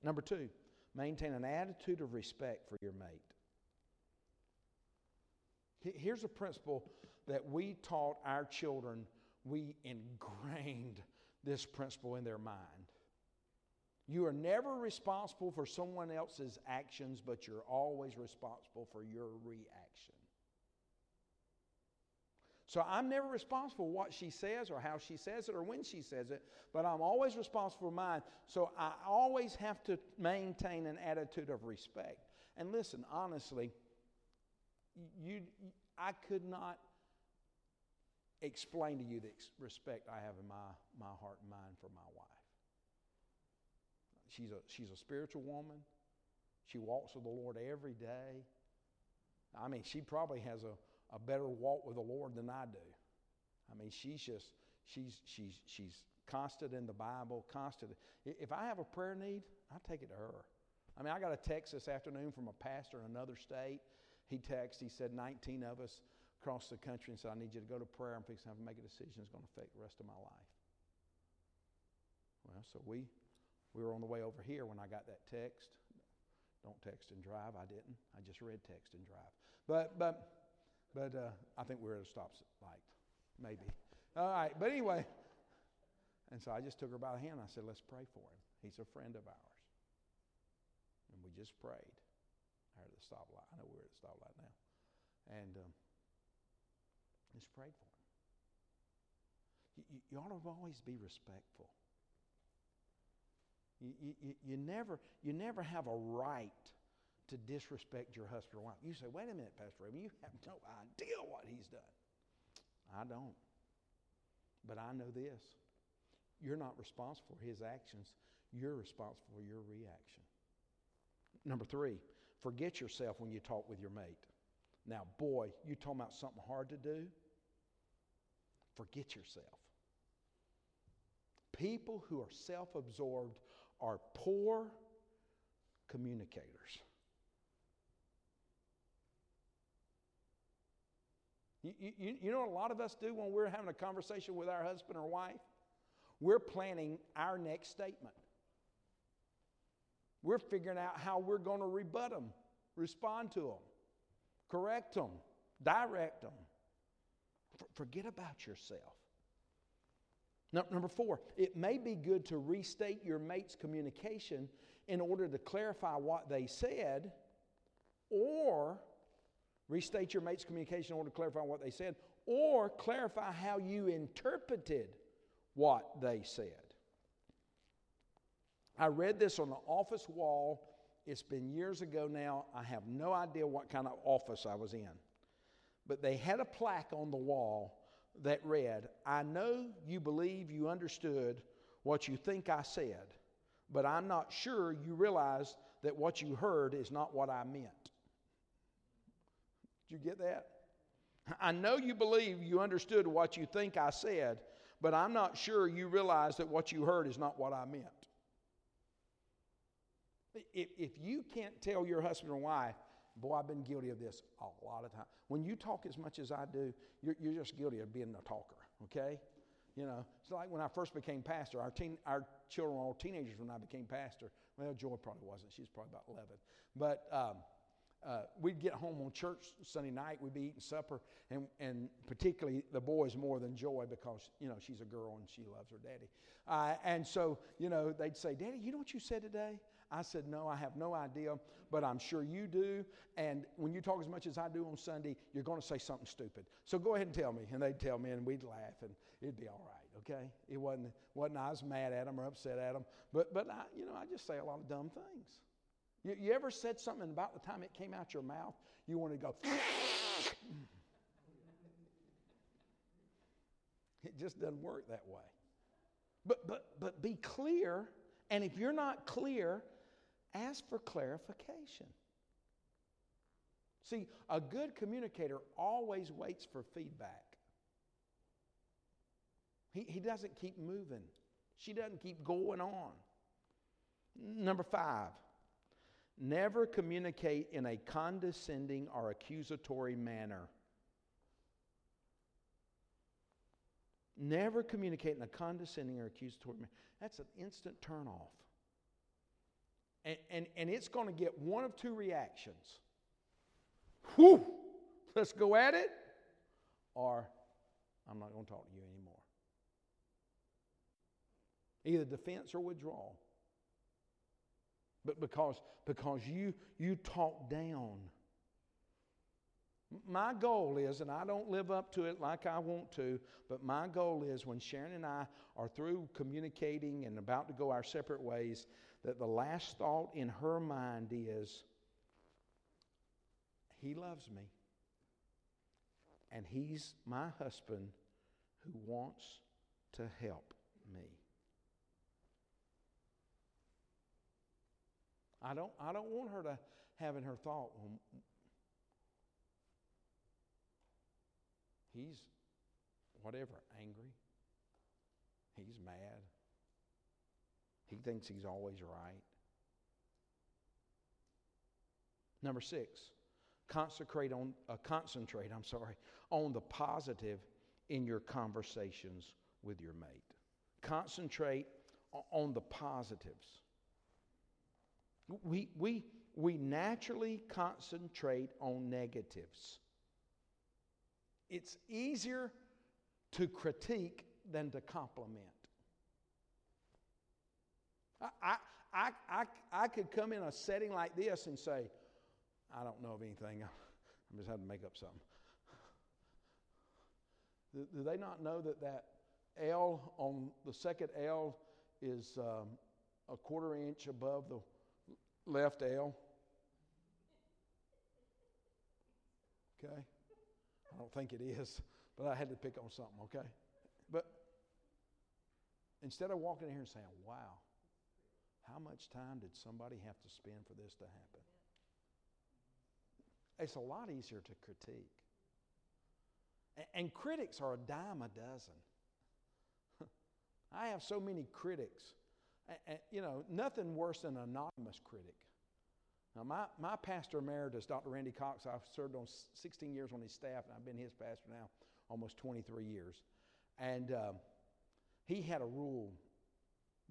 Number two, maintain an attitude of respect for your mate. Here's a principle that we taught our children, we ingrained this principle in their mind. You are never responsible for someone else's actions, but you're always responsible for your reaction. So I'm never responsible for what she says or how she says it or when she says it, but I'm always responsible for mine. So I always have to maintain an attitude of respect. And listen, honestly, you, I could not explain to you the respect I have in my, my heart and mind for my wife. She's a, she's a spiritual woman. She walks with the Lord every day. I mean, she probably has a, a better walk with the Lord than I do. I mean, she's just, she's, she's, she's constant in the Bible, constant. If I have a prayer need, I take it to her. I mean, I got a text this afternoon from a pastor in another state. He texted, he said, 19 of us across the country and said, I need you to go to prayer. I'm fixing to have to make a decision that's going to affect the rest of my life. Well, so we, we were on the way over here when I got that text. Don't text and drive. I didn't. I just read text and drive. But, but, but uh, I think we are at a stop light, maybe. All right. But anyway, and so I just took her by the hand. I said, let's pray for him. He's a friend of ours. And we just prayed. Heard the stoplight. I know we're at the stoplight now. And um, just prayed for him. You, you, you ought to always be respectful. You, you, you, never, you never have a right to disrespect your husband or wife. You say, wait a minute, Pastor Raven, you have no idea what he's done. I don't. But I know this. You're not responsible for his actions. You're responsible for your reaction. Number three, forget yourself when you talk with your mate. Now, boy, you talking about something hard to do? Forget yourself. People who are self absorbed are poor communicators. You, you, you know what a lot of us do when we're having a conversation with our husband or wife? We're planning our next statement. We're figuring out how we're going to rebut them, respond to them, correct them, direct them. Forget about yourself. Number four, it may be good to restate your mate's communication in order to clarify what they said, or restate your mate's communication in order to clarify what they said, or clarify how you interpreted what they said. I read this on the office wall. It's been years ago now. I have no idea what kind of office I was in. But they had a plaque on the wall that read, I know you believe you understood what you think I said, but I'm not sure you realize that what you heard is not what I meant. Did you get that? I know you believe you understood what you think I said, but I'm not sure you realize that what you heard is not what I meant. If, if you can't tell your husband or wife, Boy, I've been guilty of this a lot of times. When you talk as much as I do, you're, you're just guilty of being a talker, okay? You know, it's like when I first became pastor, our, teen, our children were all teenagers when I became pastor. Well, Joy probably wasn't. She was probably about 11. But um, uh, we'd get home on church Sunday night. We'd be eating supper, and, and particularly the boys more than Joy because, you know, she's a girl and she loves her daddy. Uh, and so, you know, they'd say, Daddy, you know what you said today? I said, No, I have no idea, but I'm sure you do. And when you talk as much as I do on Sunday, you're going to say something stupid. So go ahead and tell me. And they'd tell me, and we'd laugh, and it'd be all right, okay? It wasn't, wasn't I was mad at them or upset at them. But, but I, you know, I just say a lot of dumb things. You, you ever said something about the time it came out your mouth, you wanted to go, it just doesn't work that way. But, but, but be clear, and if you're not clear, ask for clarification. See, a good communicator always waits for feedback. He, he doesn't keep moving, she doesn't keep going on. Number five, never communicate in a condescending or accusatory manner. Never communicate in a condescending or accusatory manner. That's an instant turnoff. And, and, and it's going to get one of two reactions. Whew, let's go at it, or I'm not going to talk to you anymore. either defense or withdrawal. But because, because you, you talk down. My goal is, and I don't live up to it like I want to, but my goal is when Sharon and I are through communicating and about to go our separate ways, that the last thought in her mind is, He loves me. And He's my husband who wants to help me. I don't, I don't want her to have in her thought, well, he's whatever, angry. He's mad. He thinks he's always right. Number six, concentrate on, uh, concentrate, I'm sorry, on the positive in your conversations with your mate. Concentrate on the positives. We, we, we naturally concentrate on negatives. It's easier to critique than to compliment. I, I, I, I could come in a setting like this and say, I don't know of anything. I'm just having to make up something. Do, do they not know that that L on the second L is um, a quarter inch above the left L? Okay? I don't think it is, but I had to pick on something, okay? But instead of walking in here and saying, wow, how much time did somebody have to spend for this to happen? It's a lot easier to critique. And critics are a dime a dozen. I have so many critics. You know, nothing worse than an anonymous critic. Now, my, my pastor emeritus, Dr. Randy Cox, I've served on 16 years on his staff, and I've been his pastor now almost 23 years. And um, he had a rule,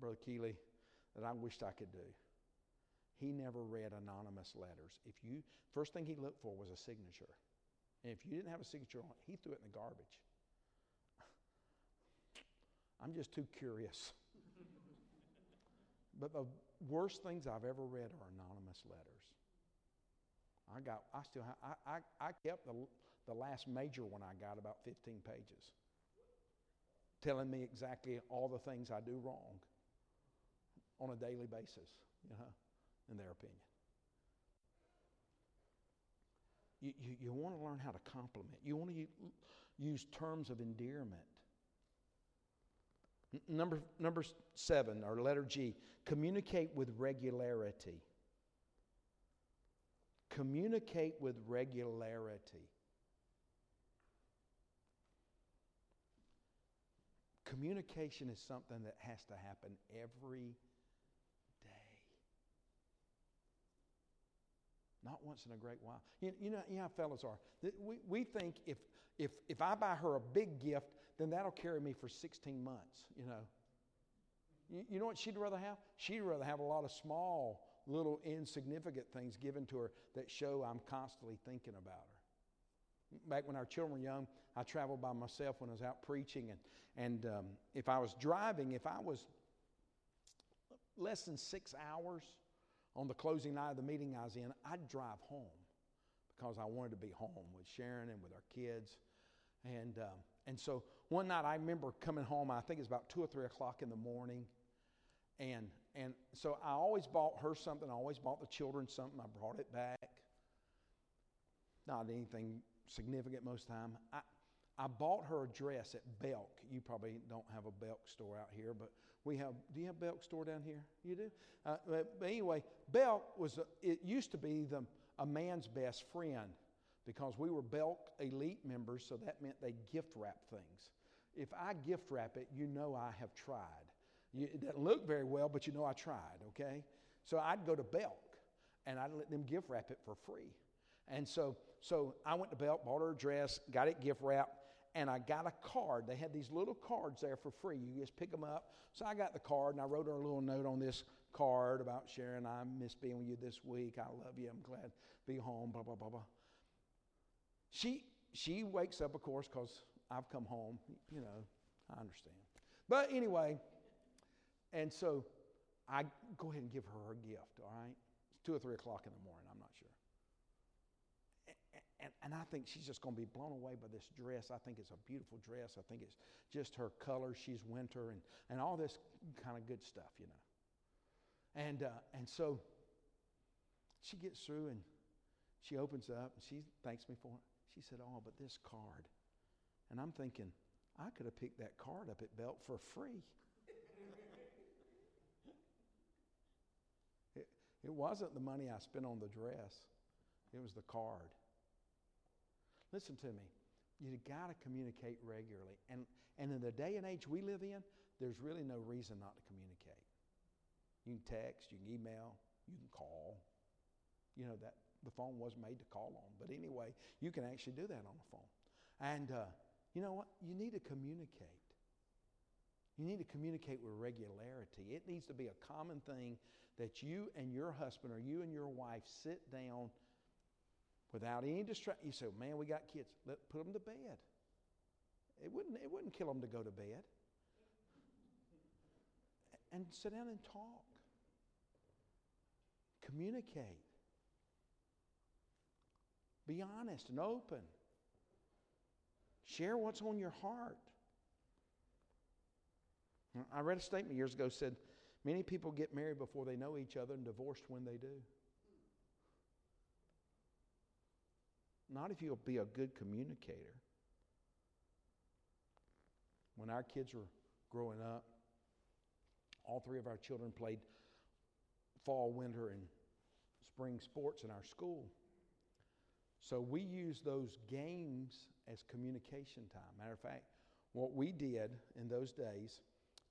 Brother Keeley, that I wished I could do. He never read anonymous letters. If you, first thing he looked for was a signature. And if you didn't have a signature on he threw it in the garbage. I'm just too curious. but the worst things I've ever read are anonymous letters. I got, I still have, I, I, I kept the, the last major one I got about 15 pages, telling me exactly all the things I do wrong on a daily basis, you know, in their opinion. You, you, you want to learn how to compliment. You want to use terms of endearment. Number, number seven, or letter G, communicate with regularity. Communicate with regularity. Communication is something that has to happen every Not once in a great while. You, you, know, you know how fellas are. We, we think if, if, if I buy her a big gift, then that'll carry me for 16 months, you know. You, you know what she'd rather have? She'd rather have a lot of small, little insignificant things given to her that show I'm constantly thinking about her. Back when our children were young, I traveled by myself when I was out preaching. And, and um, if I was driving, if I was less than six hours on the closing night of the meeting I was in, I'd drive home because I wanted to be home with Sharon and with our kids. And, um, and so one night I remember coming home, I think it's about 2 or 3 o'clock in the morning. And, and so I always bought her something. I always bought the children something. I brought it back. Not anything significant most of the time. I, I bought her a dress at Belk. You probably don't have a Belk store out here, but we have. Do you have Belk store down here? You do. Uh, but, anyway, Belk was. A, it used to be the a man's best friend because we were Belk elite members, so that meant they gift wrap things. If I gift wrap it, you know I have tried. You, it doesn't look very well, but you know I tried. Okay, so I'd go to Belk and I'd let them gift wrap it for free. And so, so I went to Belk, bought her a dress, got it gift wrapped and I got a card. They had these little cards there for free. You just pick them up. So I got the card and I wrote her a little note on this card about Sharon. I miss being with you this week. I love you. I'm glad to be home. Blah blah blah blah. She she wakes up, of course, because I've come home. You know, I understand. But anyway, and so I go ahead and give her her gift, all right? It's 2 or 3 o'clock in the morning. And, and I think she's just going to be blown away by this dress. I think it's a beautiful dress. I think it's just her color. She's winter and, and all this kind of good stuff, you know. And, uh, and so she gets through and she opens up and she thanks me for it. She said, Oh, but this card. And I'm thinking, I could have picked that card up at Belk for free. it, it wasn't the money I spent on the dress, it was the card. Listen to me. You got to communicate regularly. And, and in the day and age we live in, there's really no reason not to communicate. You can text, you can email, you can call. You know that the phone was made to call on, but anyway, you can actually do that on the phone. And uh, you know what? You need to communicate. You need to communicate with regularity. It needs to be a common thing that you and your husband or you and your wife sit down without any distraction. You say, man, we got kids. Let, put them to bed. It wouldn't, it wouldn't kill them to go to bed. And sit down and talk. Communicate. Be honest and open. Share what's on your heart. I read a statement years ago said many people get married before they know each other and divorced when they do. Not if you'll be a good communicator. When our kids were growing up, all three of our children played fall, winter, and spring sports in our school. So we used those games as communication time. Matter of fact, what we did in those days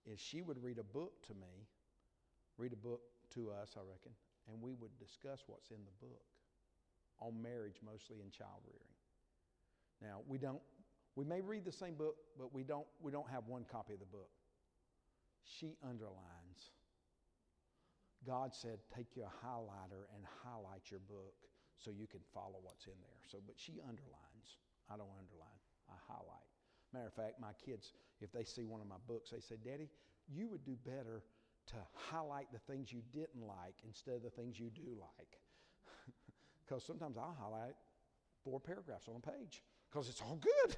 is she would read a book to me, read a book to us, I reckon, and we would discuss what's in the book on marriage mostly in child rearing. Now, we don't we may read the same book, but we don't we don't have one copy of the book. She underlines. God said, take your highlighter and highlight your book so you can follow what's in there. So, but she underlines. I don't underline. I highlight. Matter of fact, my kids, if they see one of my books, they say, Daddy, you would do better to highlight the things you didn't like instead of the things you do like. Because sometimes I'll highlight four paragraphs on a page because it's all good.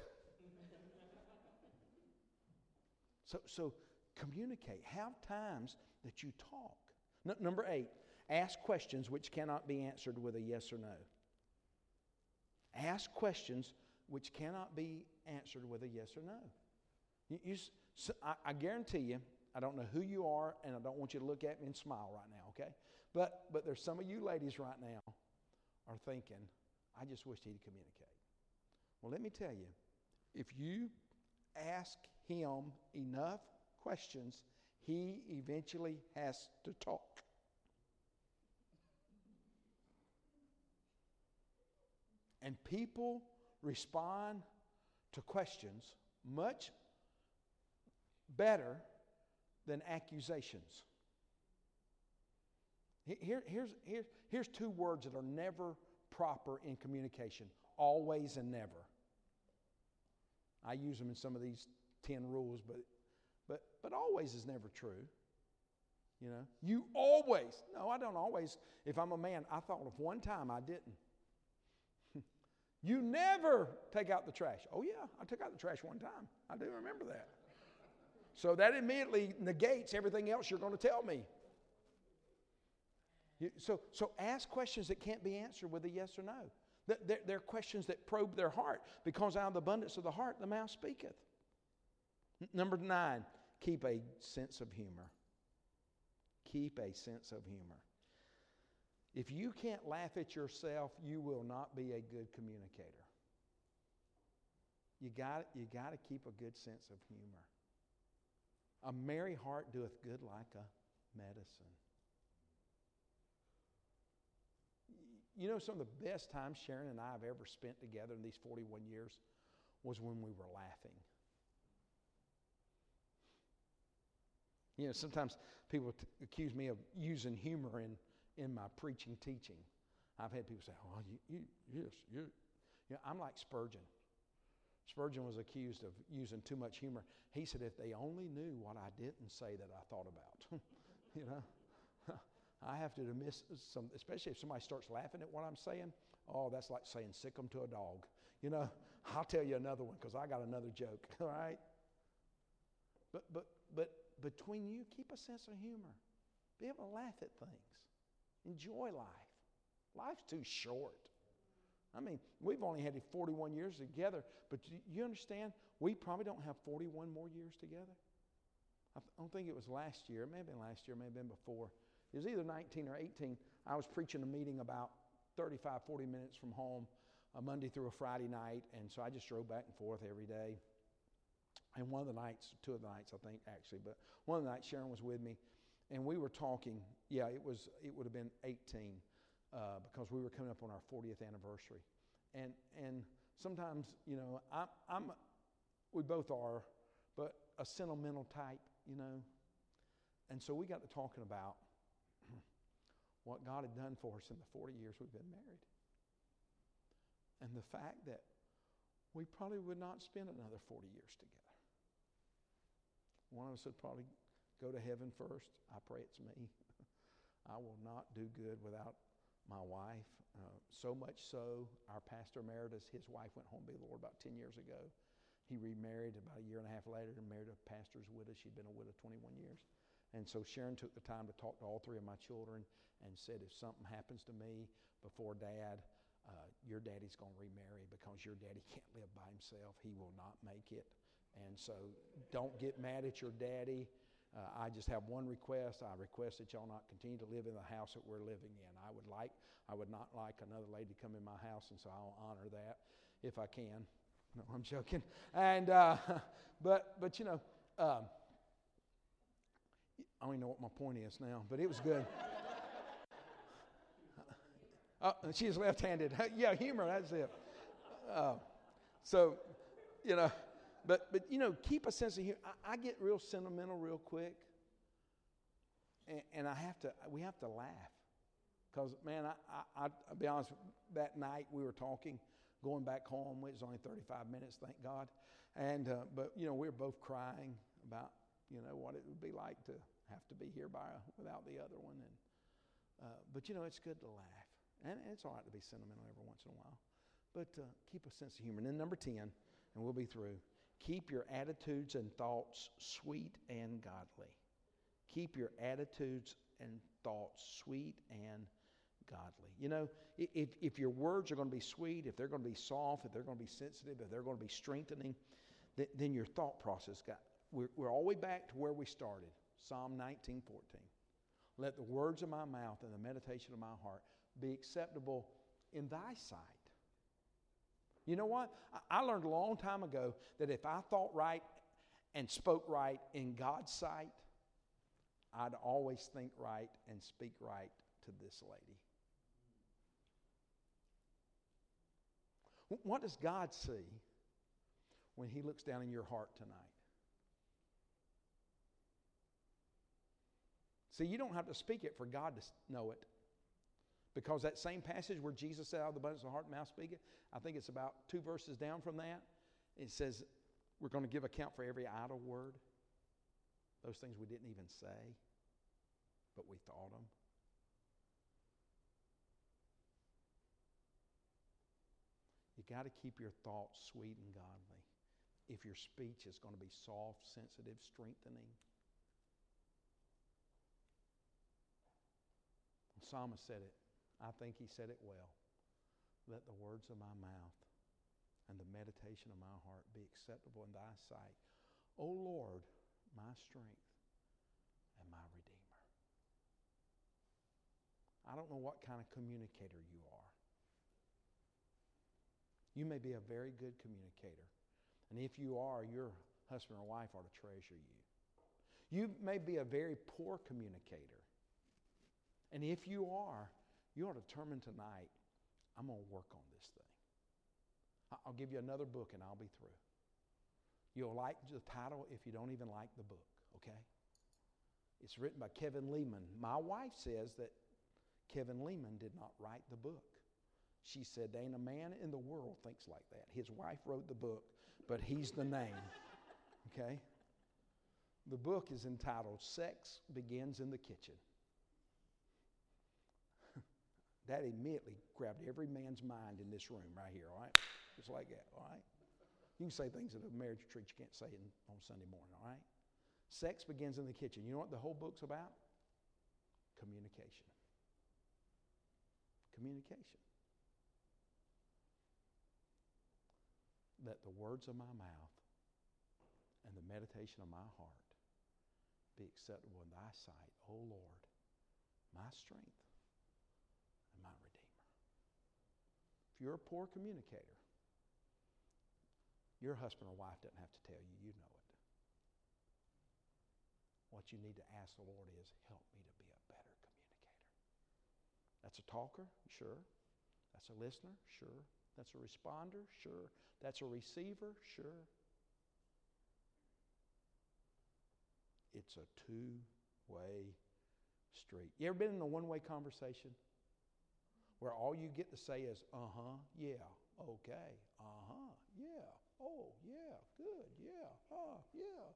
so, so communicate. Have times that you talk. Number eight, Ask questions which cannot be answered with a yes or no. Ask questions which cannot be answered with a yes or no. You, you, so I, I guarantee you, I don't know who you are, and I don't want you to look at me and smile right now, okay? But, but there's some of you ladies right now are thinking, I just wish he'd communicate. Well, let me tell you, if you ask him enough questions, he eventually has to talk. And people respond to questions much better than accusations. Here, here's, here, here's two words that are never proper in communication always and never. I use them in some of these 10 rules, but, but, but always is never true. You know, you always, no, I don't always. If I'm a man, I thought of one time I didn't. You never take out the trash. Oh, yeah, I took out the trash one time. I do remember that. So that immediately negates everything else you're going to tell me. So, so ask questions that can't be answered with a yes or no. They're, they're questions that probe their heart because out of the abundance of the heart, the mouth speaketh. Number nine, keep a sense of humor. Keep a sense of humor. If you can't laugh at yourself, you will not be a good communicator. You got you got to keep a good sense of humor. A merry heart doeth good like a medicine. You know, some of the best times Sharon and I have ever spent together in these 41 years was when we were laughing. You know, sometimes people t- accuse me of using humor in in my preaching teaching. I've had people say, "Oh, you, you, yes, you." you know, I'm like Spurgeon. Spurgeon was accused of using too much humor. He said, if they only knew what I didn't say that I thought about, you know, I have to miss some, especially if somebody starts laughing at what I'm saying. Oh, that's like saying sick them to a dog. You know, I'll tell you another one because I got another joke, all right? But, but, but between you, keep a sense of humor. Be able to laugh at things. Enjoy life. Life's too short. I mean, we've only had 41 years together, but you understand, we probably don't have 41 more years together. I don't think it was last year. It may have been last year, it may have been before. It was either 19 or 18. I was preaching a meeting about 35, 40 minutes from home, a Monday through a Friday night, and so I just drove back and forth every day. And one of the nights, two of the nights, I think, actually, but one of the nights Sharon was with me, and we were talking. Yeah, it was. It would have been 18 uh, because we were coming up on our 40th anniversary. And, and sometimes, you know, I'm, I'm, we both are, but a sentimental type, you know. And so we got to talking about what God had done for us in the 40 years we've been married. And the fact that we probably would not spend another 40 years together. One of us would probably go to heaven first. I pray it's me. I will not do good without my wife. Uh, so much so, our pastor emeritus, his wife went home to be the Lord about 10 years ago. He remarried about a year and a half later and married a pastor's widow. She'd been a widow 21 years. And so Sharon took the time to talk to all three of my children and said, if something happens to me before dad, uh, your daddy's going to remarry because your daddy can't live by himself. He will not make it. And so don't get mad at your daddy. Uh, I just have one request. I request that y'all not continue to live in the house that we're living in. I would like, I would not like another lady to come in my house, and so I'll honor that if I can. No, I'm joking. And uh, but but you know, um, I don't even know what my point is now, but it was good. uh, she's left-handed. yeah, humor. That's it. Uh, so, you know but, but you know, keep a sense of humor. I, I get real sentimental real quick. And, and, I have to, we have to laugh. Because, man, I, I, I'll be honest, that night we were talking, going back home. It was only 35 minutes, thank God. And, uh, but, you know, we were both crying about, you know, what it would be like to have to be here by, without the other one. And, uh, but, you know, it's good to laugh. And it's all right to be sentimental every once in a while. But uh, keep a sense of humor. And then number 10, and we'll be through. Keep your attitudes and thoughts sweet and godly. Keep your attitudes and thoughts sweet and godly. You know, if, if your words are going to be sweet, if they're going to be soft, if they're going to be sensitive, if they're going to be strengthening, th- then your thought process got. We're, we're all the way back to where we started Psalm 19 14. Let the words of my mouth and the meditation of my heart be acceptable in thy sight. You know what? I learned a long time ago that if I thought right and spoke right in God's sight, I'd always think right and speak right to this lady. What does God see when He looks down in your heart tonight? See, you don't have to speak it for God to know it. Because that same passage where Jesus said, out of the abundance of the heart, mouth speaketh, I think it's about two verses down from that. It says, we're going to give account for every idle word. Those things we didn't even say, but we thought them. You got to keep your thoughts sweet and godly if your speech is going to be soft, sensitive, strengthening. Psalmist said it I think he said it well. Let the words of my mouth and the meditation of my heart be acceptable in thy sight. O Lord, my strength and my redeemer. I don't know what kind of communicator you are. You may be a very good communicator. And if you are, your husband or wife ought to treasure you. You may be a very poor communicator. And if you are, you are determined tonight, I'm going to work on this thing. I'll give you another book and I'll be through. You'll like the title if you don't even like the book, okay? It's written by Kevin Leman. My wife says that Kevin Leman did not write the book. She said, There ain't a man in the world thinks like that. His wife wrote the book, but he's the name. Okay? The book is entitled Sex Begins in the Kitchen. That immediately grabbed every man's mind in this room right here, all right? Just like that, all right? You can say things at a marriage retreat you can't say in, on Sunday morning, all right? Sex begins in the kitchen. You know what the whole book's about? Communication. Communication. Let the words of my mouth and the meditation of my heart be acceptable in thy sight, O Lord, my strength and my Redeemer. If you're a poor communicator, your husband or wife doesn't have to tell you, you know it. What you need to ask the Lord is, help me to be a better communicator. That's a talker? Sure. That's a listener? Sure. That's a responder? Sure. That's a receiver? Sure. It's a two way street. You ever been in a one way conversation where all you get to say is, uh huh, yeah, okay, uh huh, yeah, oh, yeah, good, yeah, ah, yeah.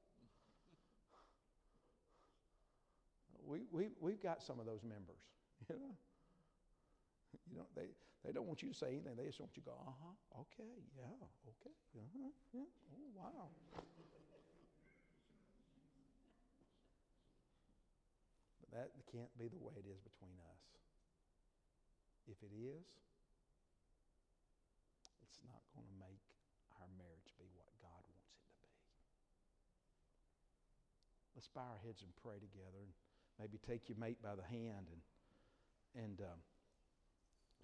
We, we, we've got some of those members, you know. You know, they, they don't want you to say anything. They just want you to go, uh huh, okay, yeah, okay, uh huh, yeah, oh, wow. But that can't be the way it is between us. If it is, it's not going to make our marriage be what God wants it to be. Let's bow our heads and pray together and maybe take your mate by the hand and and um,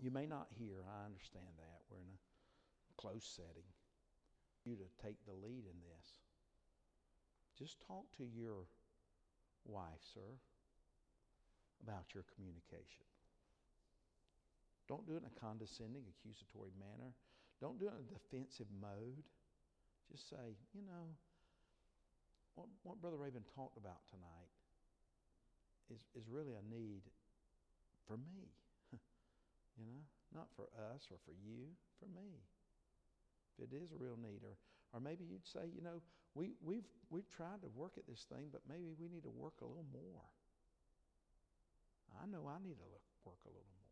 you may not hear, I understand that. We're in a close setting. You to take the lead in this. Just talk to your wife, sir, about your communication. Don't do it in a condescending, accusatory manner. Don't do it in a defensive mode. Just say, you know, what, what Brother Raven talked about tonight is, is really a need for me. You know, not for us or for you, for me. If it is a real need, or, or maybe you'd say, you know, we, we've, we've tried to work at this thing, but maybe we need to work a little more. I know I need to look, work a little more.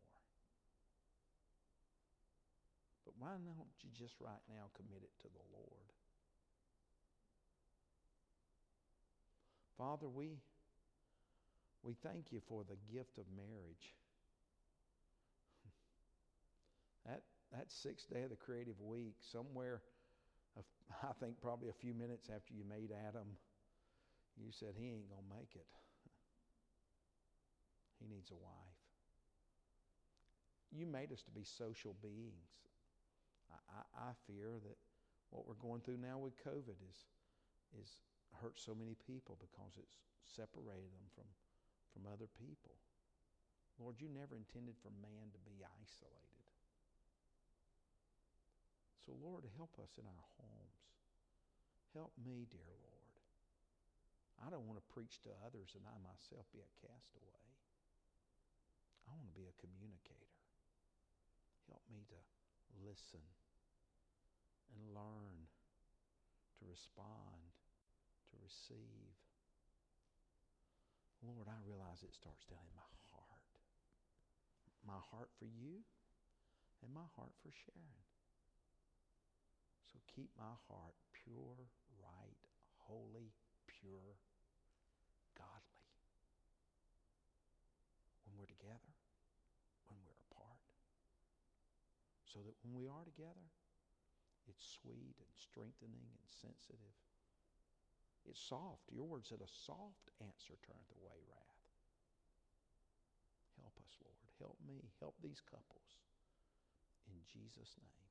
But why don't you just right now commit it to the Lord? Father, we, we thank you for the gift of marriage. That, that sixth day of the creative week, somewhere, I think probably a few minutes after you made Adam, you said, He ain't going to make it. He needs a wife. You made us to be social beings. I, I, fear that what we're going through now with COVID is, is hurt so many people because it's separated them from, from other people. Lord, you never intended for man to be isolated. So, Lord, help us in our homes. Help me, dear Lord. I don't want to preach to others and I myself be a castaway. I want to be a communicator. Help me to listen and learn to respond, to receive. Lord, I realize it starts down in my heart. My heart for you and my heart for Sharon. So keep my heart pure, right, holy, pure, godly. When we're together, when we're apart. So that when we are together, it's sweet and strengthening and sensitive. It's soft. Your word said a soft answer turneth away wrath. Help us, Lord. Help me. Help these couples. In Jesus' name.